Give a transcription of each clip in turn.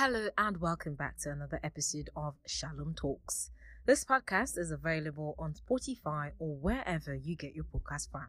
Hello and welcome back to another episode of Shalom Talks. This podcast is available on Spotify or wherever you get your podcast from.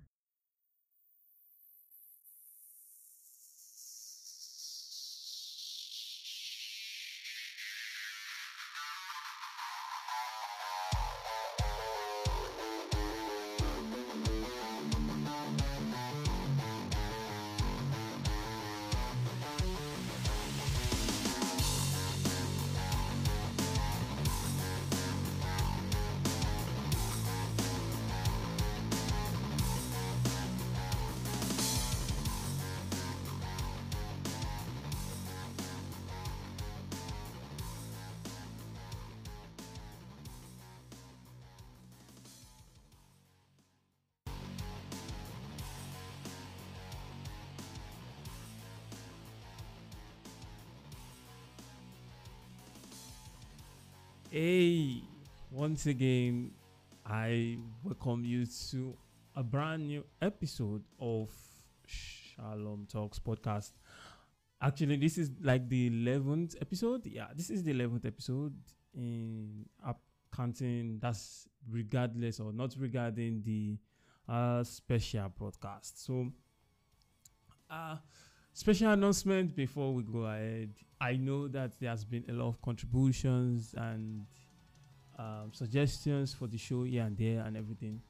Hey, once again, I welcome you to a brand new episode of Shalom Talks podcast. Actually, this is like the 11th episode. Yeah, this is the 11th episode in up counting that's regardless or not regarding the uh, special broadcast. So, uh, special announcement before we go ahead. I know that there has been a lot of contributions and um, suggestions for the show here and there and everything.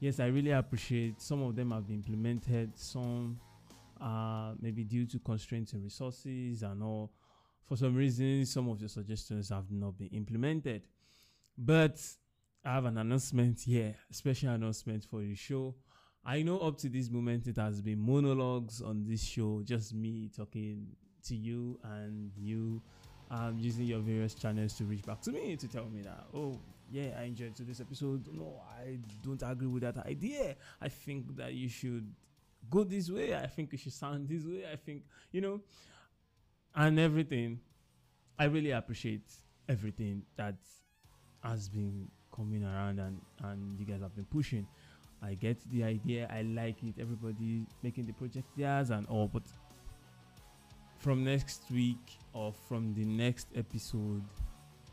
Yes, I really appreciate. Some of them have been implemented. Some uh, maybe due to constraints and resources and all. For some reason, some of your suggestions have not been implemented. But I have an announcement here, special announcement for the show. I know up to this moment it has been monologues on this show, just me talking to you and you um, using your various channels to reach back to me to tell me that, oh, yeah, I enjoyed today's episode. No, I don't agree with that idea. I think that you should go this way. I think you should sound this way. I think, you know, and everything. I really appreciate everything that has been coming around and, and you guys have been pushing. I get the idea. I like it. Everybody making the project theirs and all. But from next week or from the next episode,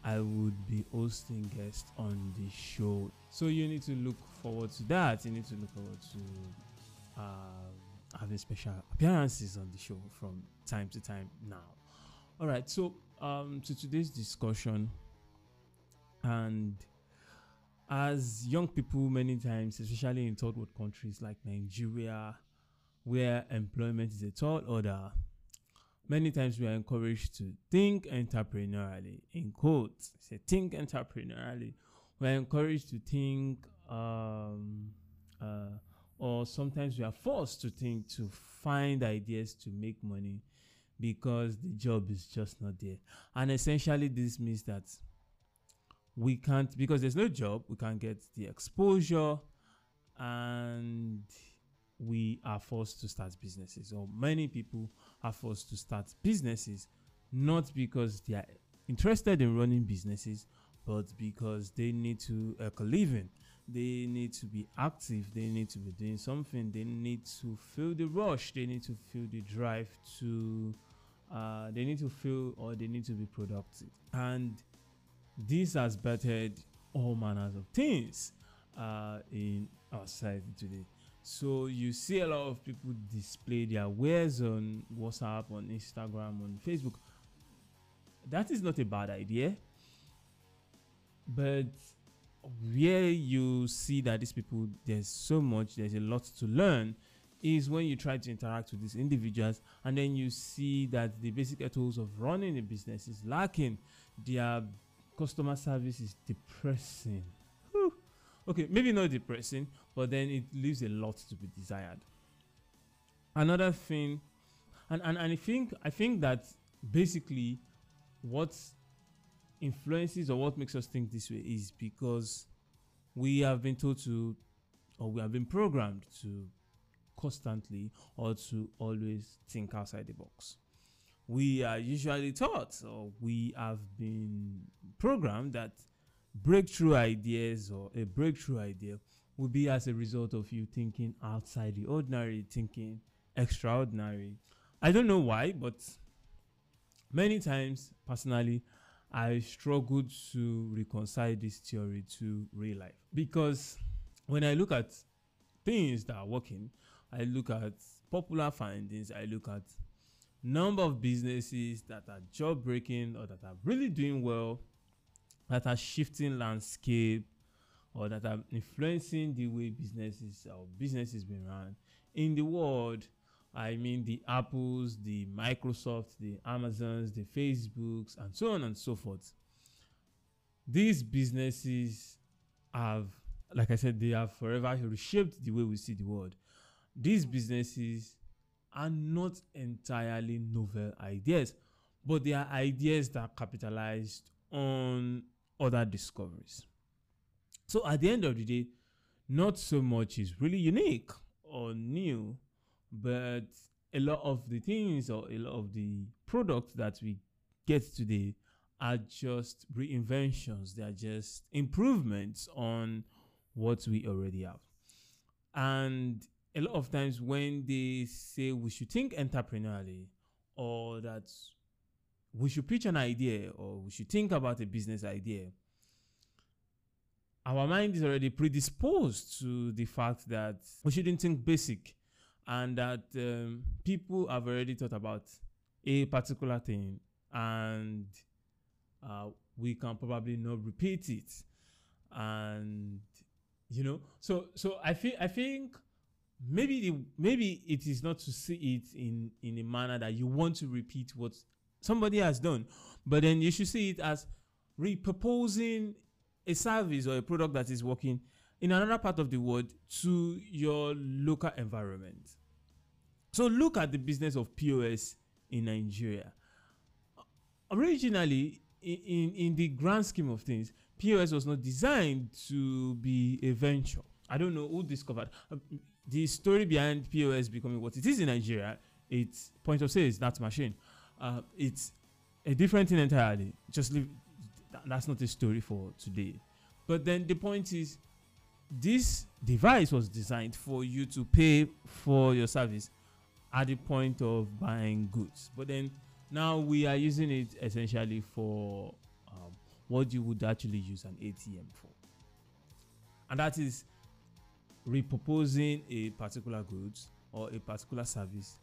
I would be hosting guests on the show. So you need to look forward to that. You need to look forward to uh, having special appearances on the show from time to time now. All right. So um, to today's discussion and as young people many times especially in third world countries like nigeria where employment is a tall order many times we are encouraged to think entrepreneurially. In quotes say think entrepreneurially. We're encouraged to think um, uh, or sometimes we are forced to think to find ideas to make money because the job is just not there. And essentially this means that we can't because there's no job we can't get the exposure and we are forced to start businesses or many people are forced to start businesses not because they are interested in running businesses but because they need to earn a living. They need to be active they need to be doing something they need to feel the rush they need to feel the drive to uh, they need to feel or they need to be productive. And this has bettered all manners of things uh, in our society today. So you see a lot of people display their wares on WhatsApp, on Instagram, on Facebook. That is not a bad idea. But where you see that these people, there's so much, there's a lot to learn, is when you try to interact with these individuals and then you see that the basic tools of running a business is lacking. Their customer service is depressing. Whew. Okay, maybe not depressing, but then it leaves a lot to be desired. Another thing, and, and, and I think I think that basically what influences or what makes us think this way is because we have been told to or we have been programmed to constantly or to always think outside the box we are usually taught or we have been programmed that breakthrough ideas or a breakthrough idea will be as a result of you thinking outside the ordinary, thinking extraordinary. I don't know why, but many times, personally, I struggled to reconcile this theory to real life because when I look at things that are working, I look at popular findings, I look at number of businesses that are job breaking or that are really doing well, that are shifting landscape or that are influencing the way businesses or businesses being run in the world. I mean the Apples, the Microsoft, the Amazons, the Facebooks, and so on and so forth. These businesses have, like I said, they have forever reshaped the way we see the world. These businesses are not entirely novel ideas, but they are ideas that capitalized on other discoveries. So at the end of the day, not so much is really unique or new, but a lot of the things or a lot of the products that we get today are just reinventions. They are just improvements on what we already have. And a lot of times when they say we should think entrepreneurially or that we should pitch an idea or we should think about a business idea, our mind is already predisposed to the fact that we shouldn't think basic and that um, people have already thought about a particular thing and uh, we can probably not repeat it. And you know so so i think i think maybe the maybe it is not to see it in in a manner that you want to repeat what somebody has done but then you should see it as repurposing a service or a product that is working in another part of the world to your local environment. So look at the business of pos in nigeria. Originally in, in in the grand scheme of things pos was not designed to be a venture i don't know who discovered uh, the story behind POS becoming what it is in Nigeria, it's point of sale is that machine. Uh, it's a different thing entirely. Just leave, that's not a story for today. But then the point is, this device was designed for you to pay for your service at the point of buying goods. But then now we are using it essentially for um, what you would actually use an ATM for. And that is repurposing a particular goods or a particular service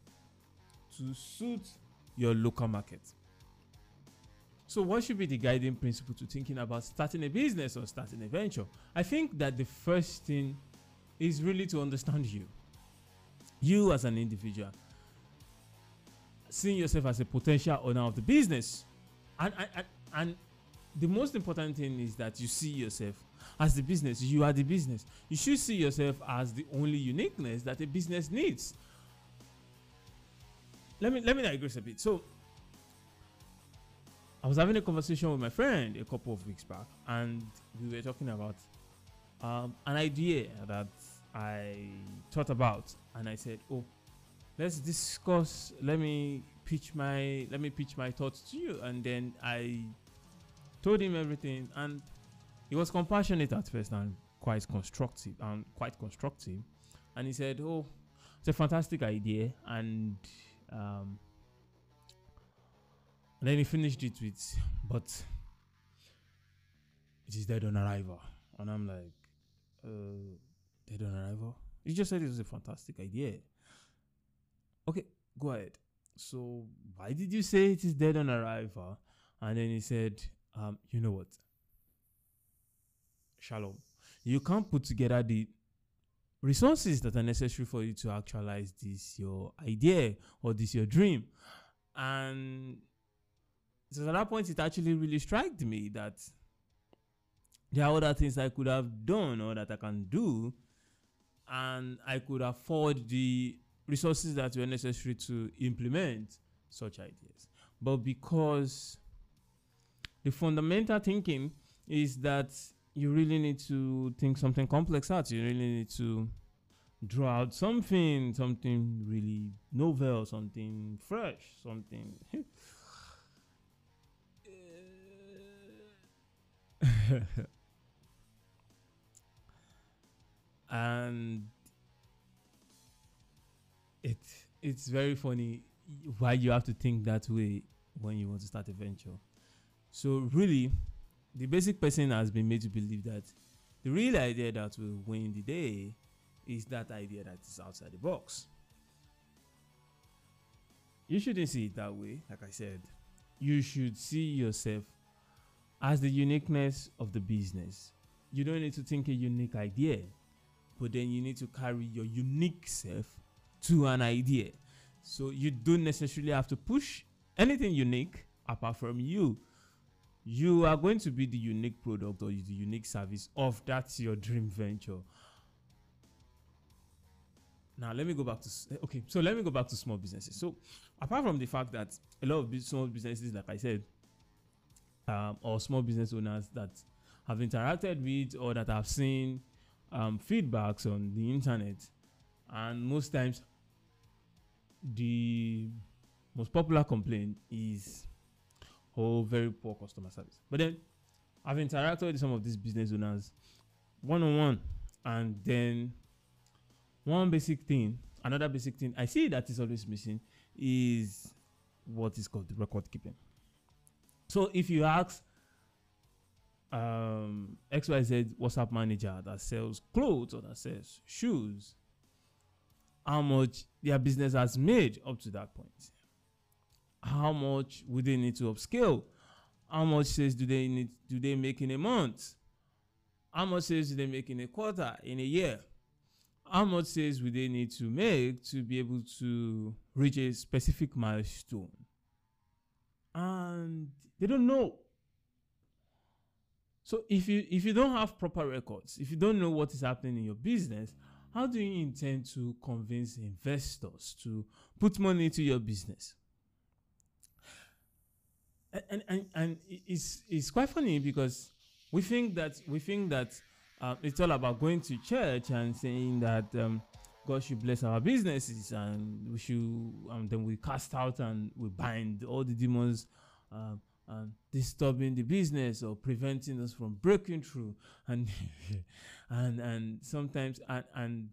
to suit your local market. So, what should be the guiding principle to thinking about starting a business or starting a venture? I think that the first thing is really to understand you. You as an individual, seeing yourself as a potential owner of the business. And, and, and the most important thing is that you see yourself as the business. You are the business. You should see yourself as the only uniqueness that a business needs. Let me let me digress a bit. So I was having a conversation with my friend a couple of weeks back, and we were talking about um, an idea that I thought about, and I said, "Oh, let's discuss. Let me pitch my let me pitch my thoughts to you." And then I told him everything, and he was compassionate at first and quite constructive and quite constructive. And he said, "Oh, it's a fantastic idea," and um, and then he finished it with, "But it is dead on arrival." And I'm like, uh, "Dead on arrival?" He just said it was a fantastic idea. Okay, go ahead. So why did you say it is dead on arrival? And then he said, um, "You know what? shalom. You can't put together the resources that are necessary for you to actualize this your idea or this your dream. And so at that point, it actually really struck me that there are other things I could have done or that I can do, and I could afford the resources that were necessary to implement such ideas. But because the fundamental thinking is that you really need to think something complex out. You really need to draw out something, something really novel, something fresh, something. and it it's very funny why you have to think that way when you want to start a venture. So really, the basic person has been made to believe that the real idea that will win the day is that idea that is outside the box. You shouldn't see it that way, like I said. You should see yourself as the uniqueness of the business. You don't need to think a unique idea, but then you need to carry your unique self to an idea. So you don't necessarily have to push anything unique apart from you. You are going to be the unique product or the unique service of that's your dream venture. Now let me go back to okay. So let me go back to small businesses. So apart from the fact that a lot of small businesses, like I said, um, or small business owners that have interacted with or that have seen um, feedbacks on the internet, and most times the most popular complaint is oh very poor customer service. But then I've interacted with some of these business owners one on one, and then one basic thing, another basic thing I see that is always missing is what is called record keeping. So if you ask um, XYZ WhatsApp manager that sells clothes or that sells shoes, how much their business has made up to that point. How much would they need to upscale? How much sales do they need do they make in a month? How much sales do they make in a quarter, in a year? How much sales would they need to make to be able to reach a specific milestone? And they don't know. So if you if you don't have proper records, if you don't know what is happening in your business, how do you intend to convince investors to put money into your business? And, and, and it's, it's quite funny because we think that we think that uh, it's all about going to church and saying that um, God should bless our businesses and we should um, then we cast out and we bind all the demons and disturbing the business or preventing us from breaking through. And and and sometimes and and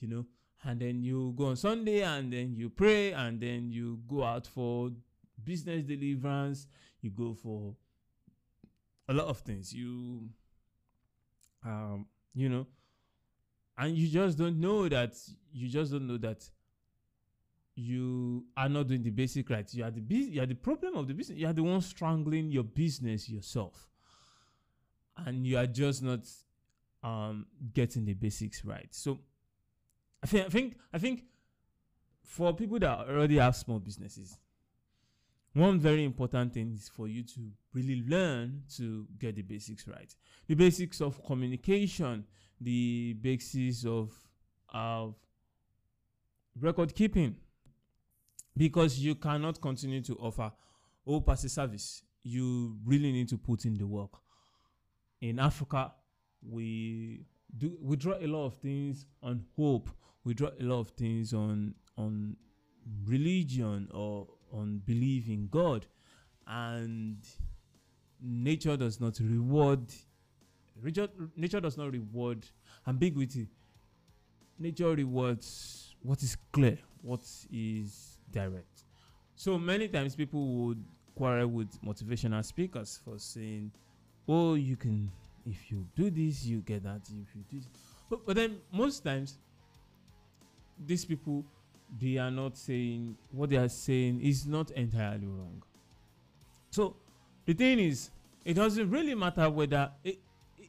you know and then you go on sunday and then you pray and then you go out for business deliverance you go for a lot of things you um you know and you just don't know that you just don't know that you are not doing the basic right. You are the you are the problem of the business. You are the one strangling your business yourself, and you are just not um, getting the basics right. So, I think I think I think for people that already have small businesses, one very important thing is for you to really learn to get the basics right. The basics of communication, the basics of of record keeping because you cannot continue to offer all passive service. You really need to put in the work. In Africa, we do we draw a lot of things on hope. We draw a lot of things on on religion or on belief in God, and nature does not reward. Nature does not reward ambiguity. Nature rewards what is clear, what is direct. So many times people would quarrel with motivational speakers for saying, "Oh, you can if you do this, you get that. If you do," this. but but then most times these people they are not saying what they are saying is not entirely wrong. So the thing is, it doesn't really matter whether it,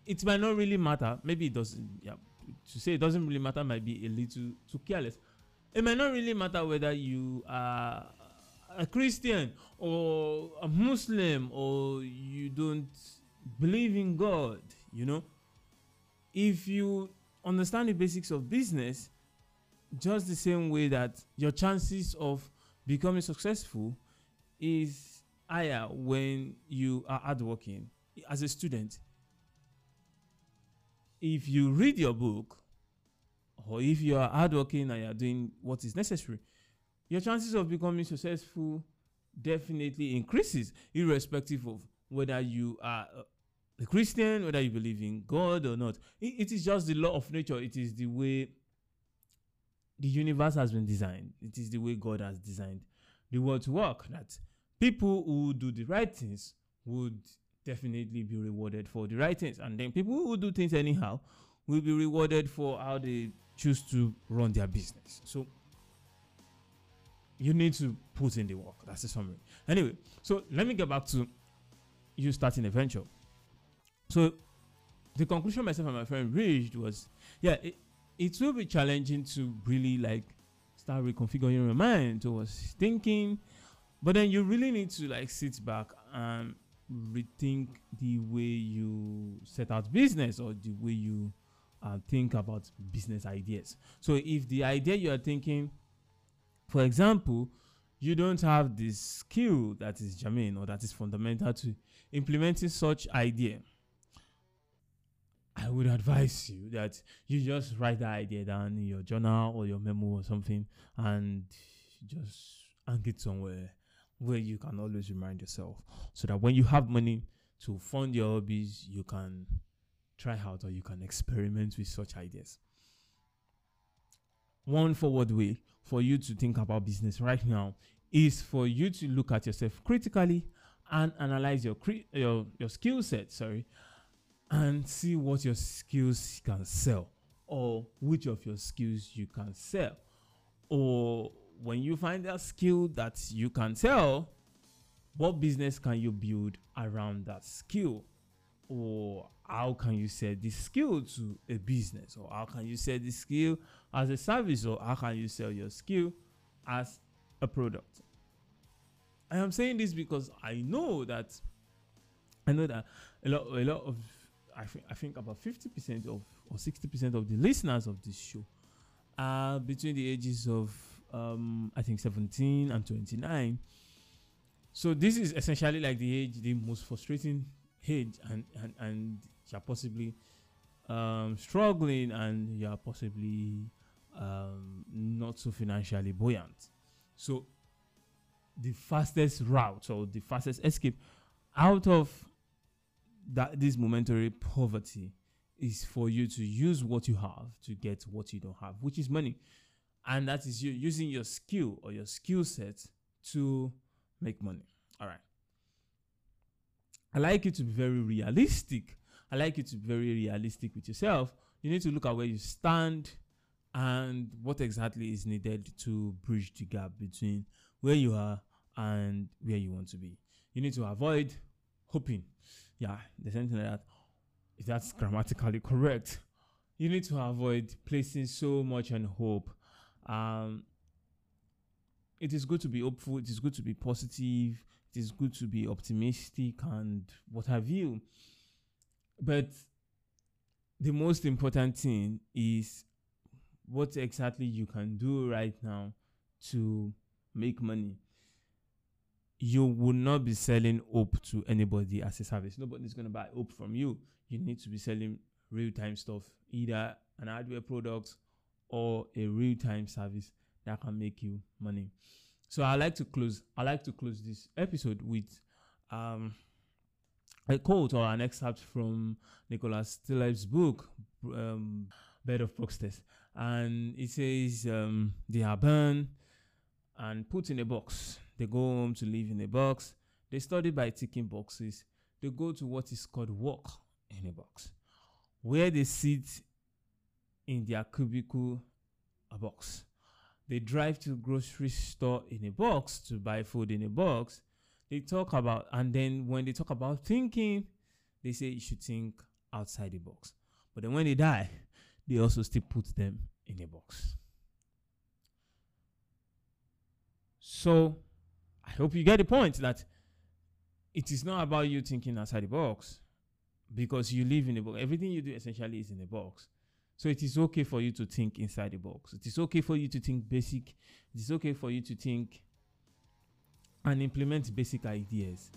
it might not really matter. Maybe it doesn't. Yeah, to say it doesn't really matter might be a little too careless it might not really matter whether you are a Christian or a Muslim or you don't believe in God, you know. If you understand the basics of business, just the same way that your chances of becoming successful is higher when you are hardworking as a student. If you read your book or if you are hardworking and you are doing what is necessary, your chances of becoming successful definitely increases, irrespective of whether you are a Christian, whether you believe in God or not. it, is just the law of nature. It is the way the universe has been designed. It is the way God has designed the world to work. That people who do the right things would definitely be rewarded for the right things. And then people who do things anyhow will be rewarded for how they choose to run their business. So you need to put in the work. That's the summary. Anyway, so let me get back to you starting a venture. So the conclusion myself and my friend reached was yeah, it, it will be challenging to really like start reconfiguring your mind towards thinking, but then you really need to like sit back and rethink the way you set out business or the way you uh, think about business ideas. So if the idea you are thinking, for example, you don't have the skill that is germane or that is fundamental to implementing such idea, I would advise you that you just write that idea down in your journal or your memo or something and just hang it somewhere where you can always remind yourself so that when you have money to fund your hobbies, you can try out or you can experiment with such ideas. One forward way for you to think about business right now is for you to look at yourself critically and analyze your cre- your, your skill set, sorry, and see what your skills can sell or which of your skills you can sell. Or when you find that skill that you can sell what business can you build around that skill? Or how can you sell this skill to a business? Or how can you sell this skill as a service? Or how can you sell your skill as a product? I am saying this because i know that i know that a lot a lot of I think I think about fifty percent of or sixty percent of the listeners of this show are between the ages of um, I think seventeen and twenty nine. So this is essentially like the age, the most frustrating age, and and and you're possibly um, struggling, and you're possibly um, not so financially buoyant. So the fastest route or the fastest escape out of that this momentary poverty is for you to use what you have to get what you don't have, which is money. And that is you using your skill or your skill set to make money. All right. I like you to be very realistic. I like you to be very realistic with yourself. You need to look at where you stand and what exactly is needed to bridge the gap between where you are and where you want to be. You need to avoid hoping yeah, there's something like that. If that's grammatically correct, you need to avoid placing so much on hope. Um, it is good to be hopeful. It is good to be positive. It is good to be optimistic and what have you. But the most important thing is what exactly you can do right now to make money you will not be selling hope to anybody as a service. Nobody's going to buy hope from you. You need to be selling real time stuff, either an hardware product or a real time service that can make you money. So I like to close. I like to close this episode with um, a quote or an excerpt from Nicholas Taleb's book, um, Bed of Procrustes, and it says um, they are burned and put in a box they go home to live in a box. They study by ticking boxes. They go to what is called work in a box, where they sit in their cubicle, a box. They drive to grocery store in a box to buy food in a box. They talk about, and then when they talk about thinking, they say you should think outside the box. But then when they die, they also still put them in a box. So I hope you get the point that it is not about you thinking outside the box because you live in a box. Everything you do essentially is in a box. So it is okay for you to think inside the box. It is okay for you to think basic. It is okay for you to think and implement basic ideas.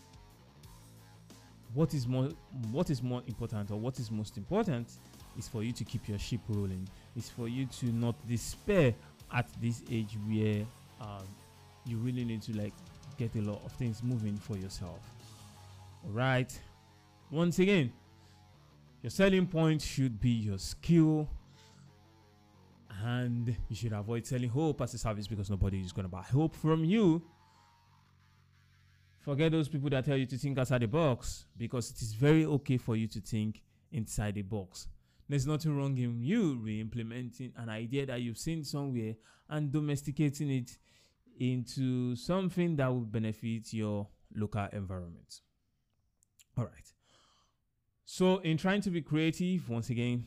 What is more what is more important or what is most important is for you to keep your ship rolling. It's for you to not despair at this age where um, you really need to like get a lot of things moving for yourself. All right. Once again, your selling point should be your skill. And you should avoid selling hope as a service because nobody is going to buy hope from you. Forget those people that tell you to think outside the box because it is very okay for you to think inside the box. There's nothing wrong in you re implementing an idea that you've seen somewhere and domesticating it into something that will benefit your local environment. All right. So, in trying to be creative, once again,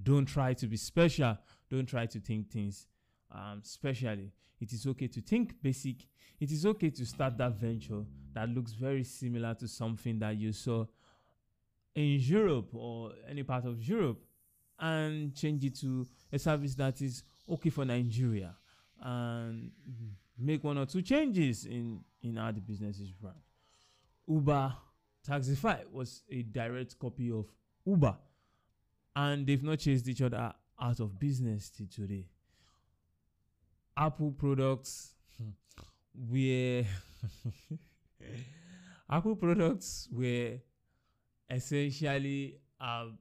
don't try to be special. Don't try to think things um, specially. It is okay to think basic. It is okay to start that venture that looks very similar to something that you saw in Europe or any part of Europe and change it to a service that is okay for Nigeria and make one or two changes in, in how the business is run. Uber Taxify was a direct copy of Uber and they've not chased each other out of business till today. Apple products were Apple products were essentially um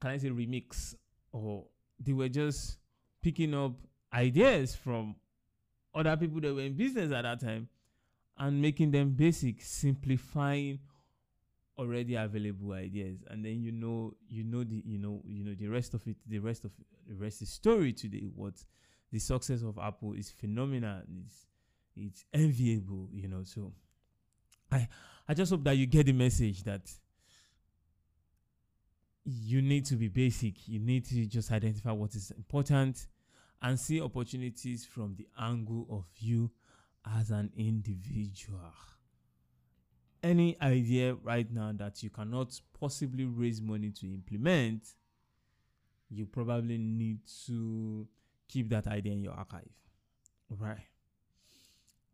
can I say remix or they were just picking up ideas from other people that were in business at that time and making them basic, simplifying already available ideas. And then you know you know the you know you know the rest of it the rest of the rest is story today. What the success of apple is phenomenal. It's it's enviable you know. So i i just hope that you get the message that you need to be basic. You need to just identify what is important and see opportunities from the angle of you as an individual any idea right now that you cannot possibly raise money to implement, you probably need to keep that idea in your archive. All right.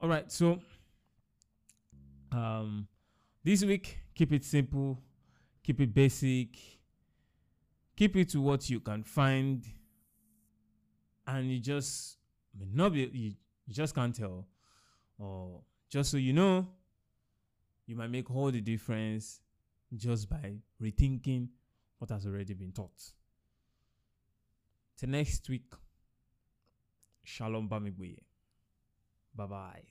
All right. So, um, this week, keep it simple, keep it basic, keep it to what you can find, and you just may not be you, you just can't tell, or just so you know you might make all the difference just by rethinking what has already been taught. Till next week, Shalom Bamigboye. Bye bye.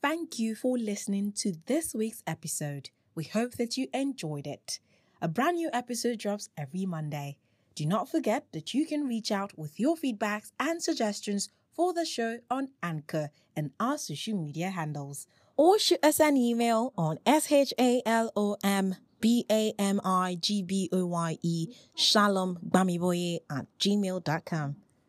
Thank you for listening to this week's episode. We hope that you enjoyed it. A brand new episode drops every Monday. Do not forget that you can reach out with your feedbacks and suggestions for the show on Anchor and our social media handles or shoot us an email on S-H-A-L-O-M B-A-M-I-G-B-O-Y-E shalom at gmail.com.